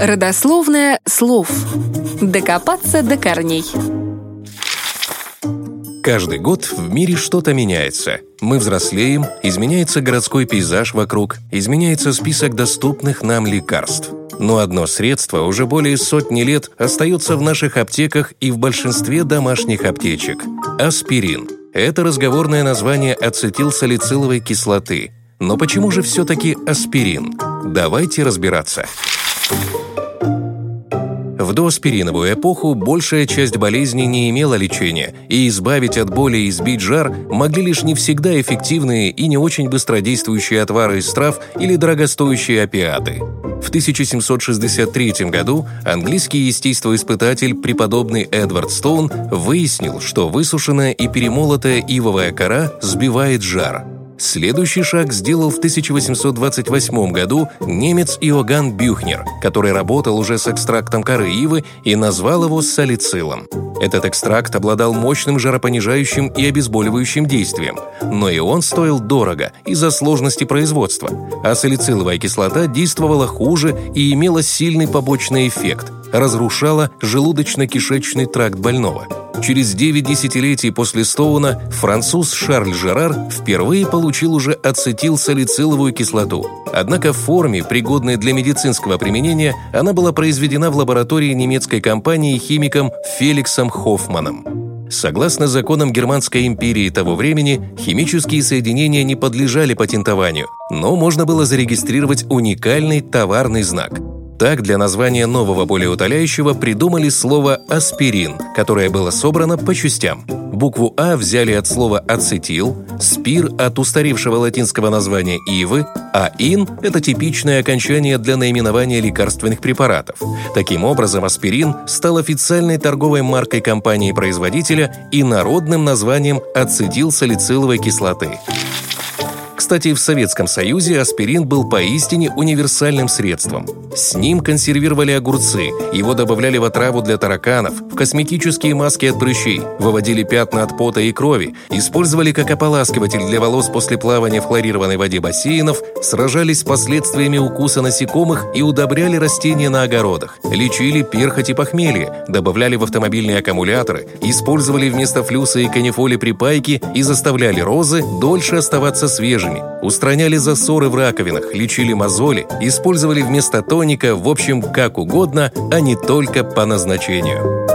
Родословное слов. Докопаться до корней. Каждый год в мире что-то меняется. Мы взрослеем, изменяется городской пейзаж вокруг, изменяется список доступных нам лекарств. Но одно средство уже более сотни лет остается в наших аптеках и в большинстве домашних аптечек – аспирин. Это разговорное название ацетилсалициловой кислоты. Но почему же все-таки аспирин? Давайте разбираться. В доаспириновую эпоху большая часть болезней не имела лечения, и избавить от боли и сбить жар могли лишь не всегда эффективные и не очень быстродействующие отвары из трав или дорогостоящие опиаты. В 1763 году английский естествоиспытатель преподобный Эдвард Стоун выяснил, что высушенная и перемолотая ивовая кора сбивает жар – Следующий шаг сделал в 1828 году немец Иоганн Бюхнер, который работал уже с экстрактом коры ивы и назвал его салицилом. Этот экстракт обладал мощным жаропонижающим и обезболивающим действием, но и он стоил дорого из-за сложности производства, а салициловая кислота действовала хуже и имела сильный побочный эффект – разрушала желудочно-кишечный тракт больного – Через 9 десятилетий после Стоуна француз Шарль Жерар впервые получил уже ацетилсалициловую кислоту. Однако в форме, пригодной для медицинского применения, она была произведена в лаборатории немецкой компании химиком Феликсом Хоффманом. Согласно законам Германской империи того времени, химические соединения не подлежали патентованию, но можно было зарегистрировать уникальный товарный знак – так для названия нового болеутоляющего придумали слово «аспирин», которое было собрано по частям. Букву «А» взяли от слова «ацетил», «спир» от устаревшего латинского названия «ивы», а «ин» — это типичное окончание для наименования лекарственных препаратов. Таким образом, аспирин стал официальной торговой маркой компании-производителя и народным названием ацетилсалициловой кислоты. Кстати, в Советском Союзе аспирин был поистине универсальным средством. С ним консервировали огурцы, его добавляли в отраву для тараканов, в косметические маски от прыщей, выводили пятна от пота и крови, использовали как ополаскиватель для волос после плавания в хлорированной воде бассейнов, сражались с последствиями укуса насекомых и удобряли растения на огородах, лечили перхоть и похмелье, добавляли в автомобильные аккумуляторы, использовали вместо флюса и канифоли припайки и заставляли розы дольше оставаться свежими, устраняли засоры в раковинах, лечили мозоли, использовали вместо тоника, в общем, как угодно, а не только по назначению.